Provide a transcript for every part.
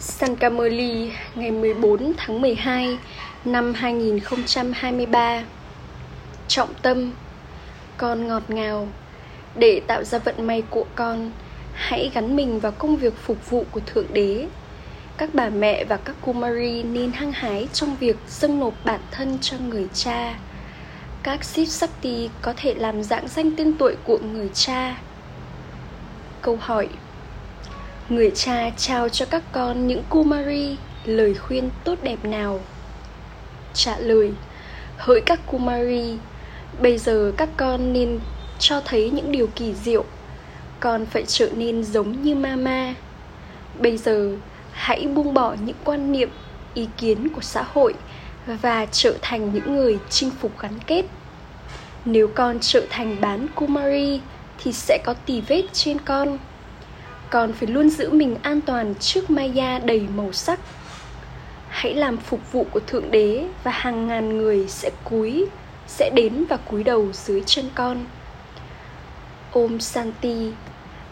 Sankamoli, ngày 14 tháng 12 năm 2023 Trọng tâm, Con ngọt ngào. Để tạo ra vận may của con, Hãy gắn mình vào công việc phục vụ của Thượng Đế. Các bà mẹ và các Kumari nên hăng hái trong việc dâng nộp bản thân cho người cha. Các Sip Sakti có thể làm dạng danh tên tuổi của người cha. Câu hỏi người cha trao cho các con những kumari, lời khuyên tốt đẹp nào? Trả lời, hỡi các kumari, bây giờ các con nên cho thấy những điều kỳ diệu. Con phải trở nên giống như mama. Bây giờ, hãy buông bỏ những quan niệm, ý kiến của xã hội và trở thành những người chinh phục gắn kết. Nếu con trở thành bán kumari, thì sẽ có tì vết trên con còn phải luôn giữ mình an toàn trước maya đầy màu sắc. Hãy làm phục vụ của thượng đế và hàng ngàn người sẽ cúi, sẽ đến và cúi đầu dưới chân con. Ôm santi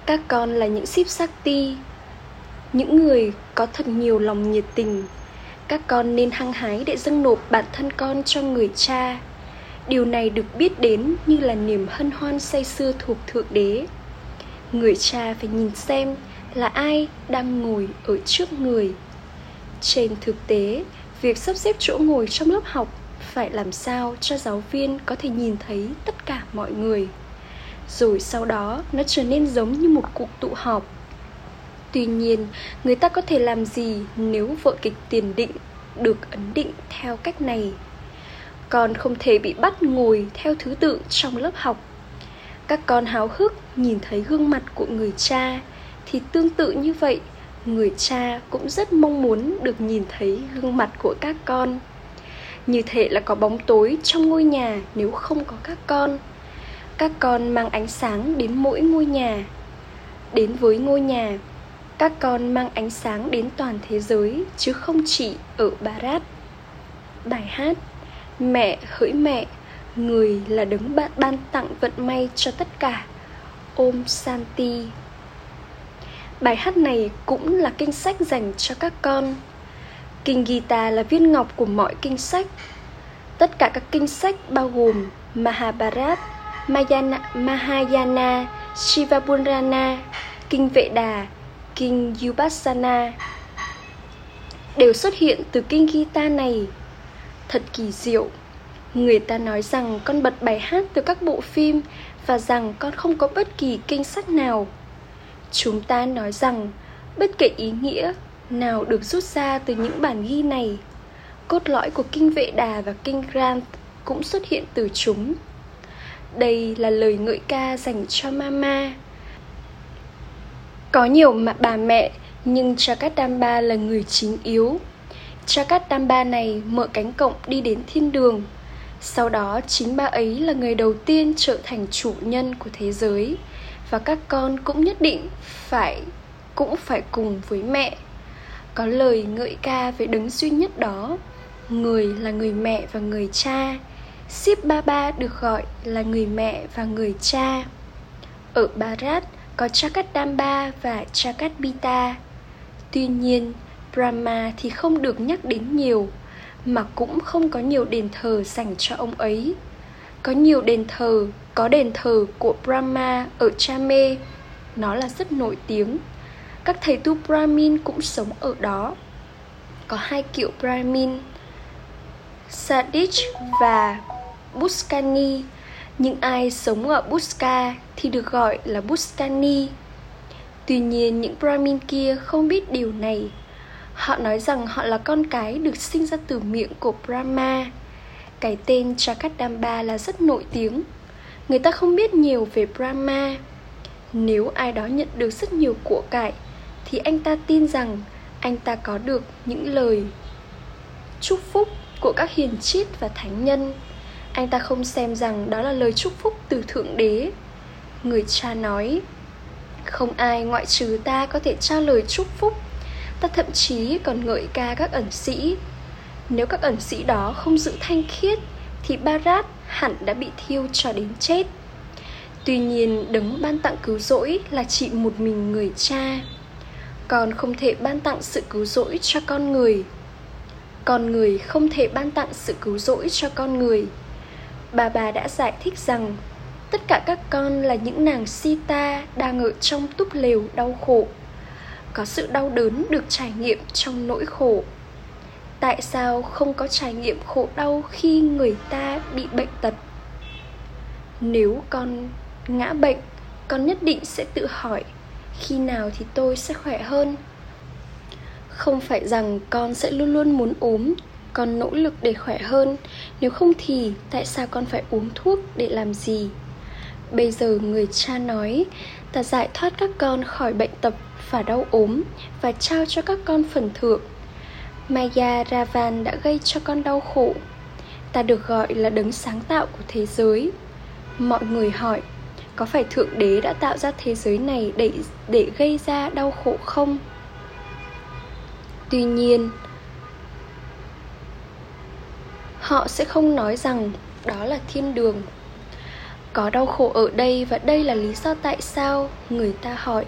các con là những ship sakti những người có thật nhiều lòng nhiệt tình. Các con nên hăng hái để dâng nộp bản thân con cho người cha. Điều này được biết đến như là niềm hân hoan say sưa thuộc thượng đế người cha phải nhìn xem là ai đang ngồi ở trước người. Trên thực tế, việc sắp xếp chỗ ngồi trong lớp học phải làm sao cho giáo viên có thể nhìn thấy tất cả mọi người. Rồi sau đó, nó trở nên giống như một cuộc tụ họp. Tuy nhiên, người ta có thể làm gì nếu vở kịch tiền định được ấn định theo cách này? Con không thể bị bắt ngồi theo thứ tự trong lớp học các con háo hức nhìn thấy gương mặt của người cha, thì tương tự như vậy, người cha cũng rất mong muốn được nhìn thấy gương mặt của các con. Như thể là có bóng tối trong ngôi nhà nếu không có các con. Các con mang ánh sáng đến mỗi ngôi nhà. Đến với ngôi nhà, các con mang ánh sáng đến toàn thế giới, chứ không chỉ ở barat bài hát, mẹ hỡi mẹ người là đấng bạn ban tặng vận may cho tất cả. Ôm santi bài hát này cũng là kinh sách dành cho các con. Kinh gita là viên ngọc của mọi kinh sách. Tất cả các kinh sách bao gồm mahabharat Mayana, mahayana shivapurana kinh vệ đà kinh Upasana đều xuất hiện từ kinh Gita này. Thật kỳ diệu, Người ta nói rằng con bật bài hát từ các bộ phim và rằng con không có bất kỳ kinh sách nào. Chúng ta nói rằng bất kể ý nghĩa nào được rút ra từ những bản ghi này, cốt lõi của kinh Vệ Đà và kinh Grant cũng xuất hiện từ chúng. Đây là lời ngợi ca dành cho mama. Có nhiều mà bà mẹ nhưng Chakat Damba là người chính yếu. Chakat Damba này mở cánh cổng đi đến thiên đường sau đó, chính ba ấy là người đầu tiên trở thành chủ nhân của thế giới. Và các con cũng nhất định phải, cũng phải cùng với mẹ. Có lời ngợi ca về đứng duy nhất đó, người là người mẹ và người cha. Ship ba ba được gọi là người mẹ và người cha. Ở bharat có chakadamba và chakadbita. Tuy nhiên, brahma thì không được nhắc đến nhiều mà cũng không có nhiều đền thờ dành cho ông ấy. Có nhiều đền thờ, có đền thờ của brahma ở chame nó là rất nổi tiếng. Các thầy tu brahmin cũng sống ở đó. Có hai kiểu brahmin sadich và buskani những ai sống ở buska thì được gọi là buskani tuy nhiên, những brahmin kia không biết điều này. Họ nói rằng họ là con cái được sinh ra từ miệng của Brahma. Cái tên Chakadamba là rất nổi tiếng. Người ta không biết nhiều về Brahma. Nếu ai đó nhận được rất nhiều của cải thì anh ta tin rằng anh ta có được những lời chúc phúc của các hiền triết và thánh nhân. Anh ta không xem rằng đó là lời chúc phúc từ Thượng Đế. Người cha nói, không ai ngoại trừ ta có thể trao lời chúc phúc ta thậm chí còn ngợi ca các ẩn sĩ. Nếu các ẩn sĩ đó không giữ thanh khiết, thì barat hẳn đã bị thiêu cho đến chết. Tuy nhiên, đấng ban tặng cứu rỗi là chỉ một mình người cha. Con không thể ban tặng sự cứu rỗi cho con người. Con người không thể ban tặng sự cứu rỗi cho con người. Bà bà đã giải thích rằng, tất cả các con là những nàng sita đang ở trong túp lều đau khổ có sự đau đớn được trải nghiệm trong nỗi khổ. Tại sao không có trải nghiệm khổ đau khi người ta bị bệnh tật? Nếu con ngã bệnh, con nhất định sẽ tự hỏi, khi nào thì tôi sẽ khỏe hơn? Không phải rằng con sẽ luôn luôn muốn ốm, con nỗ lực để khỏe hơn. Nếu không thì tại sao con phải uống thuốc để làm gì? Bây giờ người cha nói, ta giải thoát các con khỏi bệnh tật và đau ốm và trao cho các con phần thưởng. Maya ravan đã gây cho con đau khổ. Ta được gọi là đấng sáng tạo của thế giới. Mọi người hỏi, có phải thượng đế đã tạo ra thế giới này để để gây ra đau khổ không? Tuy nhiên, họ sẽ không nói rằng đó là thiên đường. Có đau khổ ở đây và đây là lý do tại sao? Người ta hỏi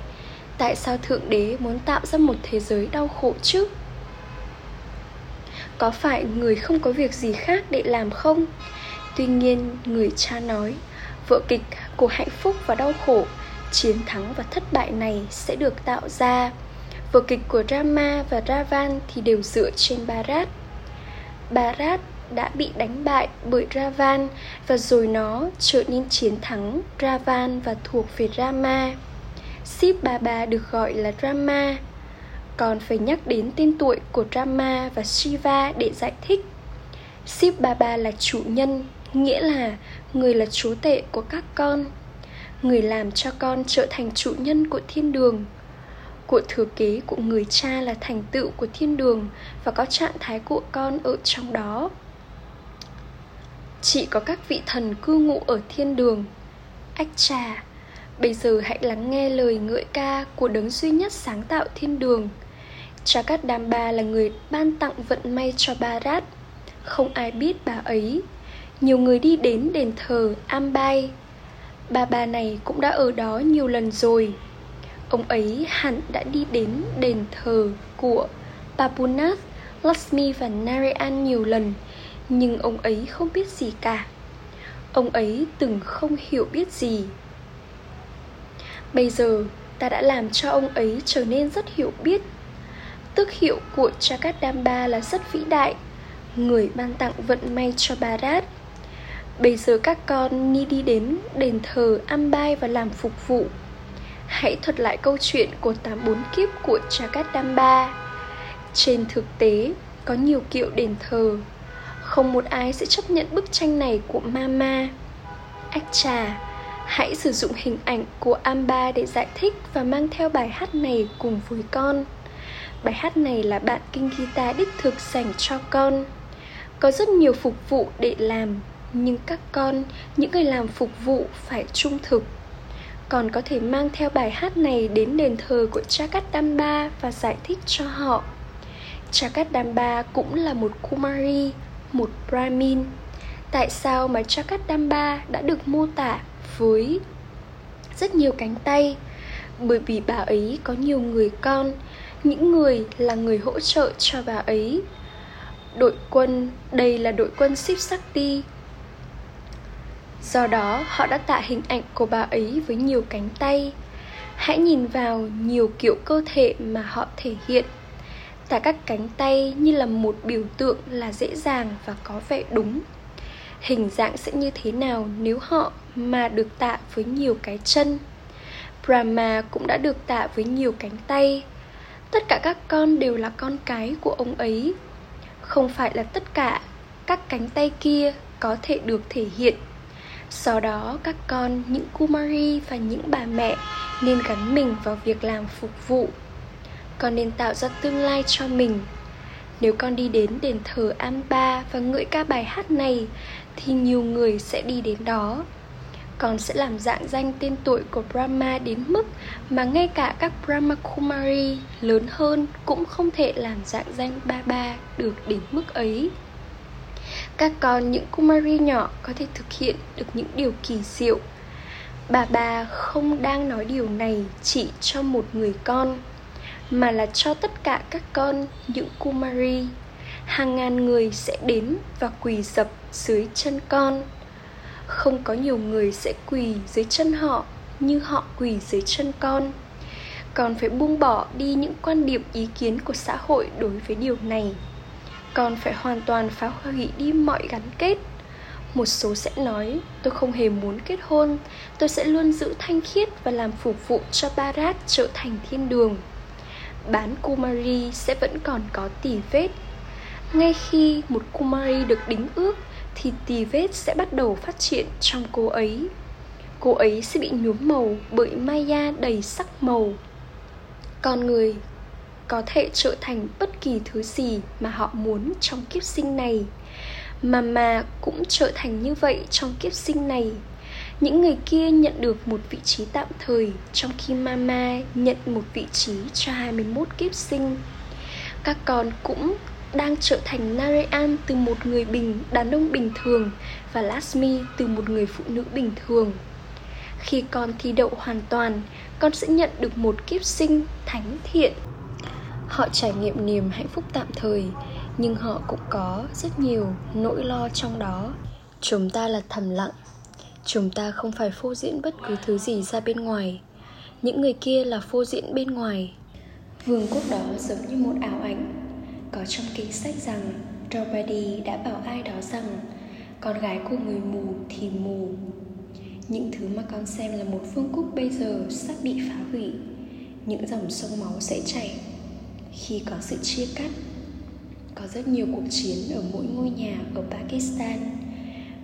tại sao thượng đế muốn tạo ra một thế giới đau khổ chứ? Có phải người không có việc gì khác để làm không? Tuy nhiên, người cha nói vở kịch của hạnh phúc và đau khổ, chiến thắng và thất bại này sẽ được tạo ra. Vở kịch của rama và ravan thì đều dựa trên barat barat đã bị đánh bại bởi ravan và rồi nó trở nên chiến thắng ravan và thuộc về rama ship bà được gọi là rama còn phải nhắc đến tên tuổi của rama và shiva để giải thích. Ship bà là chủ nhân, nghĩa là người là chúa tể của các con. Người làm cho con trở thành chủ nhân của thiên đường. Của thừa kế của người cha là thành tựu của thiên đường và có trạng thái của con ở trong đó. Chỉ có các vị thần cư ngụ ở thiên đường. Ách trà bây giờ hãy lắng nghe lời ngợi ca của đấng duy nhất sáng tạo thiên đường Jagat Damba là người ban tặng vận may cho Bharat Không ai biết bà ấy nhiều người đi đến đền thờ Ambai. Bà bà này cũng đã ở đó nhiều lần rồi. Ông ấy hẳn đã đi đến đền thờ của Papunath, Lakshmi và Narayan nhiều lần, nhưng ông ấy không biết gì cả. Ông ấy từng không hiểu biết gì. Bây giờ, ta đã làm cho ông ấy trở nên rất hiểu biết. Tước hiệu của Jagadamba là rất vĩ đại, người ban tặng vận may cho Bharat. Bây giờ các con ni đi đến đền thờ Ambai và làm phục vụ. Hãy thuật lại câu chuyện của 84 kiếp của Jagadamba Trên thực tế, có nhiều kiệu đền thờ. Không một ai sẽ chấp nhận bức tranh này của Mama. Ách trà Hãy sử dụng hình ảnh của Amba để giải thích và mang theo bài hát này cùng với con Bài hát này là bạn kinh guitar đích thực dành cho con Có rất nhiều phục vụ để làm nhưng các con những người làm phục vụ phải trung thực còn có thể mang theo bài hát này đến đền thờ của Jagadamba và giải thích cho họ. Jagadamba cũng là một Kumari, một Brahmin. Tại sao mà Jagadamba đã được mô tả với rất nhiều cánh tay? Bởi vì bà ấy có nhiều người con, những người là người hỗ trợ cho bà ấy. Đội quân, đây là đội quân ship Sakti, Do đó họ đã tạo hình ảnh của bà ấy với nhiều cánh tay Hãy nhìn vào nhiều kiểu cơ thể mà họ thể hiện Tả các cánh tay như là một biểu tượng là dễ dàng và có vẻ đúng Hình dạng sẽ như thế nào nếu họ mà được tạ với nhiều cái chân? Brahma cũng đã được tạ với nhiều cánh tay. Tất cả các con đều là con cái của ông ấy. Không phải là tất cả các cánh tay kia có thể được thể hiện. Sau đó các con, những Kumari và những bà mẹ nên gắn mình vào việc làm phục vụ. Con nên tạo ra tương lai cho mình. Nếu con đi đến đền thờ Amba và ngợi ca bài hát này thì nhiều người sẽ đi đến đó. Còn sẽ làm dạng danh tên tuổi của Brahma đến mức mà ngay cả các Brahma Kumari lớn hơn cũng không thể làm dạng danh Baba được đến mức ấy. Các con, những Kumari nhỏ có thể thực hiện được những điều kỳ diệu. Bà bà không đang nói điều này chỉ cho một người con, mà là cho tất cả các con, những kumari hàng ngàn người sẽ đến và quỳ dập dưới chân con. Không có nhiều người sẽ quỳ dưới chân họ như họ quỳ dưới chân con. Còn phải buông bỏ đi những quan điểm ý kiến của xã hội đối với điều này. Con phải hoàn toàn phá hủy đi mọi gắn kết. Một số sẽ nói, tôi không hề muốn kết hôn. Tôi sẽ luôn giữ thanh khiết và làm phục vụ cho barat trở thành thiên đường. Bán kumari sẽ vẫn còn có tỉ vết ngay khi một kumari được đính ước, thì tì vết sẽ bắt đầu phát triển trong cô ấy. Cô ấy sẽ bị nhuốm màu bởi maya đầy sắc màu. Con người có thể trở thành bất kỳ thứ gì mà họ muốn trong kiếp sinh này. Mà mà cũng trở thành như vậy trong kiếp sinh này. Những người kia nhận được một vị trí tạm thời, trong khi mama nhận một vị trí cho 21 kiếp sinh. Các con cũng đang trở thành Narayan từ một người bình đàn ông bình thường và Lasmi từ một người phụ nữ bình thường. Khi con thi đậu hoàn toàn, con sẽ nhận được một kiếp sinh thánh thiện. Họ trải nghiệm niềm hạnh phúc tạm thời, nhưng họ cũng có rất nhiều nỗi lo trong đó. Chúng ta là thầm lặng, chúng ta không phải phô diễn bất cứ thứ gì ra bên ngoài. Những người kia là phô diễn bên ngoài. Vương quốc đó giống như một ảo ảnh có trong kinh sách rằng Draupadi đã bảo ai đó rằng, Con gái của người mù thì mù. Những thứ mà con xem là một phương quốc bây giờ sắp bị phá hủy. Những dòng sông máu sẽ chảy. Khi có sự chia cắt, Có rất nhiều cuộc chiến ở mỗi ngôi nhà ở Pakistan.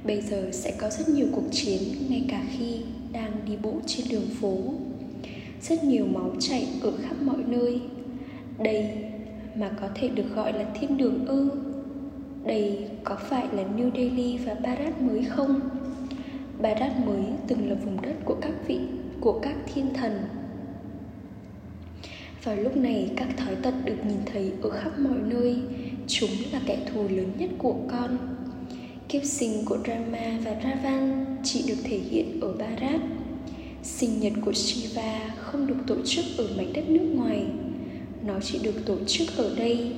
Bây giờ sẽ có rất nhiều cuộc chiến ngay cả khi đang đi bộ trên đường phố. Rất nhiều máu chảy ở khắp mọi nơi. Đây mà có thể được gọi là thiên đường ư? Đây có phải là New Delhi và Bharat mới không? Bharat mới từng là vùng đất của các vị, của các thiên thần. Vào lúc này, các thói tật được nhìn thấy ở khắp mọi nơi. Chúng là kẻ thù lớn nhất của con. Kiếp sinh của Rama và Ravan chỉ được thể hiện ở Bharat. Sinh nhật của Shiva không được tổ chức ở mảnh đất nước ngoài nó chỉ được tổ chức ở đây.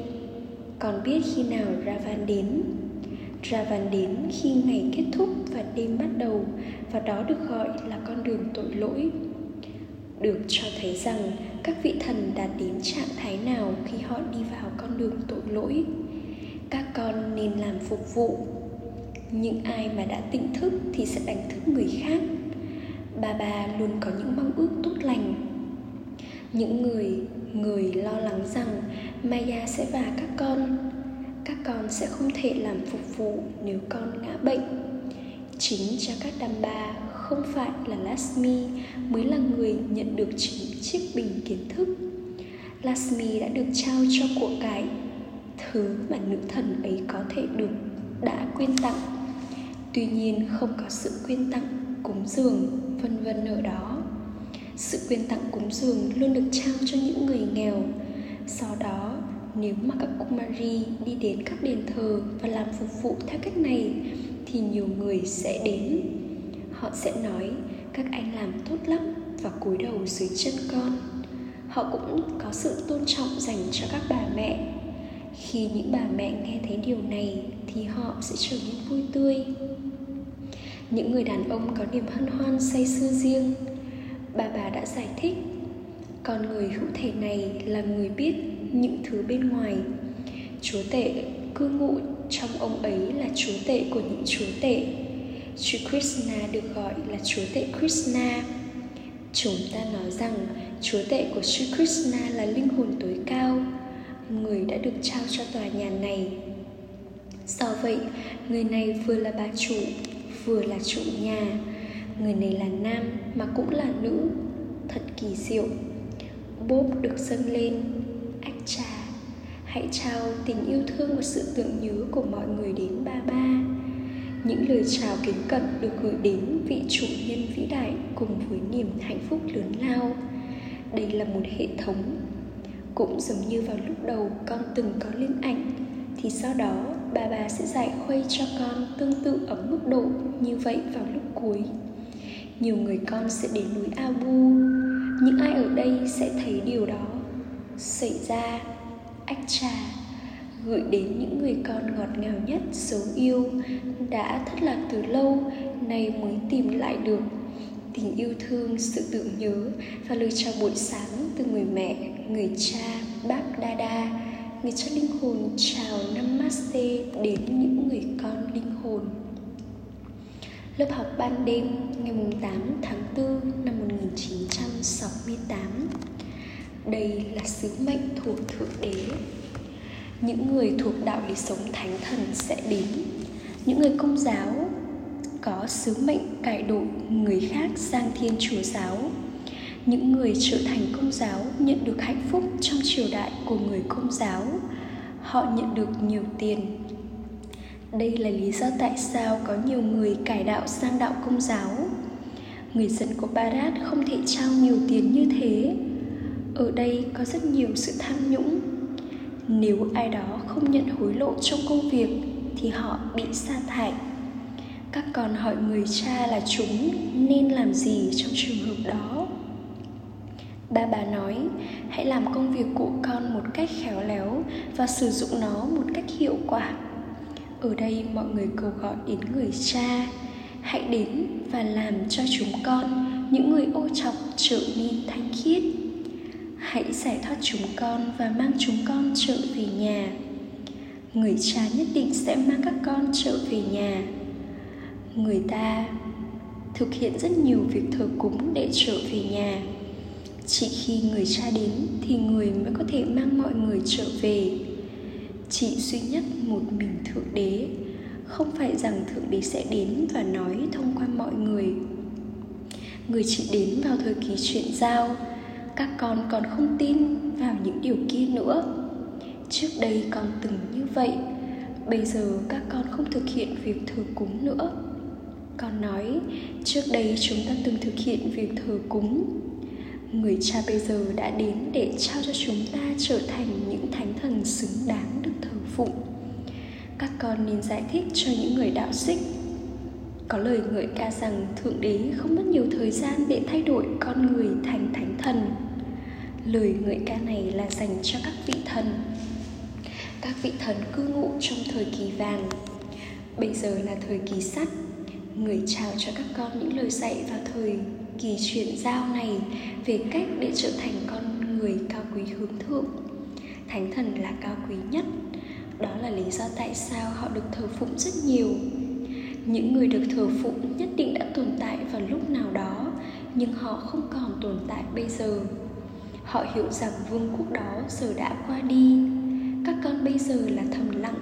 Còn biết khi nào ravan đến? Ravan đến khi ngày kết thúc và đêm bắt đầu, và đó được gọi là con đường tội lỗi. Được cho thấy rằng các vị thần đạt đến trạng thái nào khi họ đi vào con đường tội lỗi? Các con nên làm phục vụ. Những ai mà đã tỉnh thức thì sẽ đánh thức người khác. Bà bà luôn có những mong ước tốt lành. Những người người lo lắng rằng maya sẽ và các con các con sẽ không thể làm phục vụ nếu con ngã bệnh. Chính cho các đàm bà không phải là Lasmi mới là người nhận được chính chiếc bình kiến thức. Lasmi đã được trao cho của cải, thứ mà nữ thần ấy có thể được, đã quyên tặng. Tuy nhiên không có sự quyên tặng cúng dường, vân vân ở đó sự quyên tặng cúng dường luôn được trao cho những người nghèo. Sau đó, nếu mà các kumari đi đến các đền thờ và làm phục vụ theo cách này, thì nhiều người sẽ đến. Họ sẽ nói, các anh làm tốt lắm và cúi đầu dưới chân con. Họ cũng có sự tôn trọng dành cho các bà mẹ. Khi những bà mẹ nghe thấy điều này, thì họ sẽ trở nên vui tươi. Những người đàn ông có niềm hân hoan say sưa riêng bà bà đã giải thích, con người hữu thể này là người biết những thứ bên ngoài. Chúa tể cư ngụ trong ông ấy là chúa tể của những chúa tể. Sri Krishna được gọi là chúa tể Krishna. Chúng ta nói rằng chúa tể của Sri Krishna là linh hồn tối cao, người đã được trao cho tòa nhà này. Do vậy, người này vừa là bà chủ, vừa là chủ nhà người này là nam mà cũng là nữ. Thật kỳ diệu. Bốp được dâng lên. Ách trà hãy trao tình yêu thương và sự tưởng nhớ của mọi người đến ba ba. Những lời chào kính cẩn được gửi đến vị chủ nhân vĩ đại cùng với niềm hạnh phúc lớn lao. Đây là một hệ thống. Cũng giống như vào lúc đầu con từng có linh ảnh, thì sau đó bà bà sẽ giải khuây cho con tương tự ở mức độ như vậy vào lúc cuối nhiều người con sẽ đến núi Abu. Những ai ở đây sẽ thấy điều đó. Xảy ra, ách trà gửi đến những người con ngọt ngào nhất dấu yêu, đã thất lạc từ lâu, nay mới tìm lại được. Tình yêu thương, sự tưởng nhớ và lời chào buổi sáng từ người mẹ, người cha, bác Dada, người cha linh hồn chào Namaste đến những người con linh hồn. Lớp học ban đêm, ngày 8 tháng 4 năm 1968 Đây là sứ mệnh thuộc Thượng Đế. Những người thuộc đạo lý sống thánh thần sẽ đến. Những người công giáo có sứ mệnh cải độ người khác sang thiên chúa giáo. Những người trở thành công giáo nhận được hạnh phúc trong triều đại của người công giáo. Họ nhận được nhiều tiền đây là lý do tại sao có nhiều người cải đạo sang đạo công giáo. Người dân của Barat không thể trao nhiều tiền như thế. Ở đây có rất nhiều sự tham nhũng. Nếu ai đó không nhận hối lộ trong công việc, thì họ bị sa thải. Các con hỏi người cha là chúng nên làm gì trong trường hợp đó? Ba bà nói, hãy làm công việc của con một cách khéo léo và sử dụng nó một cách hiệu quả ở đây mọi người cầu gọi đến người cha. Hãy đến và làm cho chúng con những người ô trọc trở nên thanh khiết. Hãy giải thoát chúng con và mang chúng con trở về nhà. Người cha nhất định sẽ mang các con trở về nhà. Người ta thực hiện rất nhiều việc thờ cúng để trở về nhà. Chỉ khi người cha đến thì người mới có thể mang mọi người trở về chỉ duy nhất một mình thượng đế. Không phải rằng thượng đế sẽ đến và nói thông qua mọi người. Người chỉ đến vào thời kỳ chuyển giao, các con còn không tin vào những điều kia nữa. Trước đây con từng như vậy, bây giờ các con không thực hiện việc thờ cúng nữa. Con nói, trước đây chúng ta từng thực hiện việc thờ cúng. Người cha bây giờ đã đến để trao cho chúng ta trở thành những thánh thần xứng đáng phụng các con nên giải thích cho những người đạo xích. Có lời ngợi ca rằng thượng đế không mất nhiều thời gian để thay đổi con người thành thánh thần. Lời ngợi ca này là dành cho các vị thần. Các vị thần cư ngụ trong thời kỳ vàng. Bây giờ là thời kỳ sắt. Người chào cho các con những lời dạy vào thời kỳ chuyển giao này về cách để trở thành con người cao quý hướng thượng. Thánh thần là cao quý nhất đó là lý do tại sao họ được thờ phụng rất nhiều. Những người được thờ phụng nhất định đã tồn tại vào lúc nào đó, nhưng họ không còn tồn tại bây giờ. Họ hiểu rằng vương quốc đó giờ đã qua đi. Các con bây giờ là thầm lặng.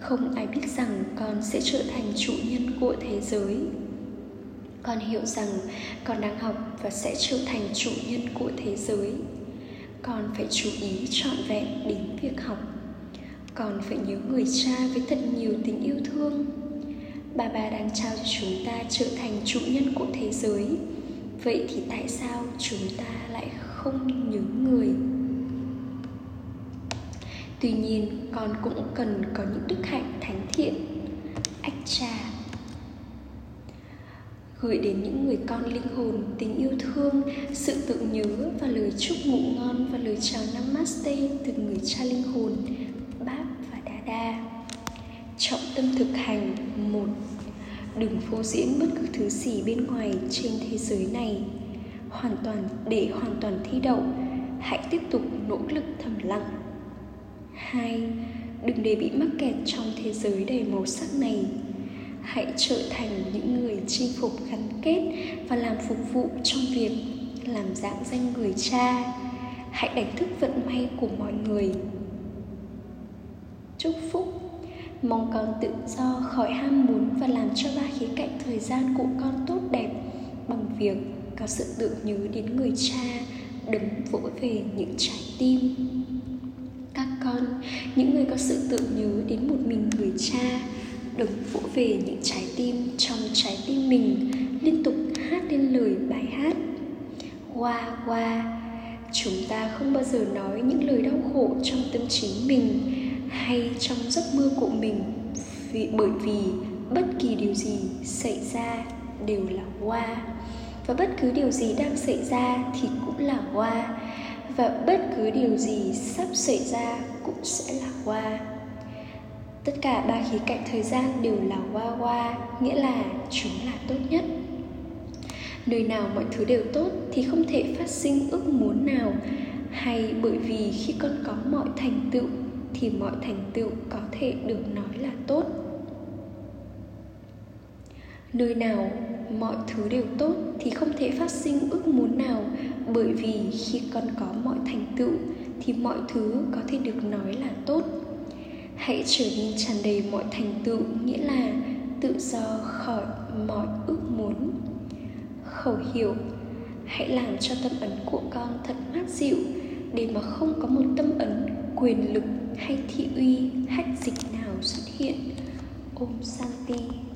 Không ai biết rằng con sẽ trở thành chủ nhân của thế giới. Con hiểu rằng con đang học và sẽ trở thành chủ nhân của thế giới. Con phải chú ý trọn vẹn đến việc học còn phải nhớ người cha với thật nhiều tình yêu thương. Bà bà đang trao cho chúng ta trở thành chủ nhân của thế giới. Vậy thì tại sao chúng ta lại không nhớ người? Tuy nhiên, con cũng cần có những đức hạnh thánh thiện. Ách trà gửi đến những người con linh hồn tình yêu thương, sự tưởng nhớ và lời chúc ngủ ngon và lời chào namaste từ người cha linh hồn. 3. Trọng tâm thực hành một. Đừng phô diễn bất cứ thứ gì bên ngoài trên thế giới này. Hoàn toàn, để hoàn toàn thi đậu, hãy tiếp tục nỗ lực thầm lặng. Hai, Đừng để bị mắc kẹt trong thế giới đầy màu sắc này. Hãy trở thành những người chinh phục gắn kết và làm phục vụ trong việc làm dạng danh người cha. Hãy đánh thức vận may của mọi người chúc phúc. Mong con tự do khỏi ham muốn và làm cho ba khía cạnh thời gian của con tốt đẹp. Bằng việc có sự tưởng nhớ đến người cha đứng vỗ về những trái tim. Các con, những người có sự tưởng nhớ đến một mình người cha đừng vỗ về những trái tim trong trái tim mình, liên tục hát lên lời bài hát. Qua qua, chúng ta không bao giờ nói những lời đau khổ trong tâm trí mình hay trong giấc mơ của mình vì, bởi vì bất kỳ điều gì xảy ra đều là qua và bất cứ điều gì đang xảy ra thì cũng là qua và bất cứ điều gì sắp xảy ra cũng sẽ là qua tất cả ba khía cạnh thời gian đều là qua qua nghĩa là chúng là tốt nhất. Nơi nào mọi thứ đều tốt thì không thể phát sinh ước muốn nào, hay bởi vì khi con có mọi thành tựu thì mọi thành tựu có thể được nói là tốt. Nơi nào mọi thứ đều tốt thì không thể phát sinh ước muốn nào, bởi vì khi con có mọi thành tựu thì mọi thứ có thể được nói là tốt. Hãy trở nên tràn đầy mọi thành tựu, nghĩa là tự do khỏi mọi ước muốn. Khẩu hiệu, hãy làm cho tâm ấn của con thật mát dịu, để mà không có một tâm ấn quyền lực hay thị uy hách dịch nào xuất hiện? Ôm santi.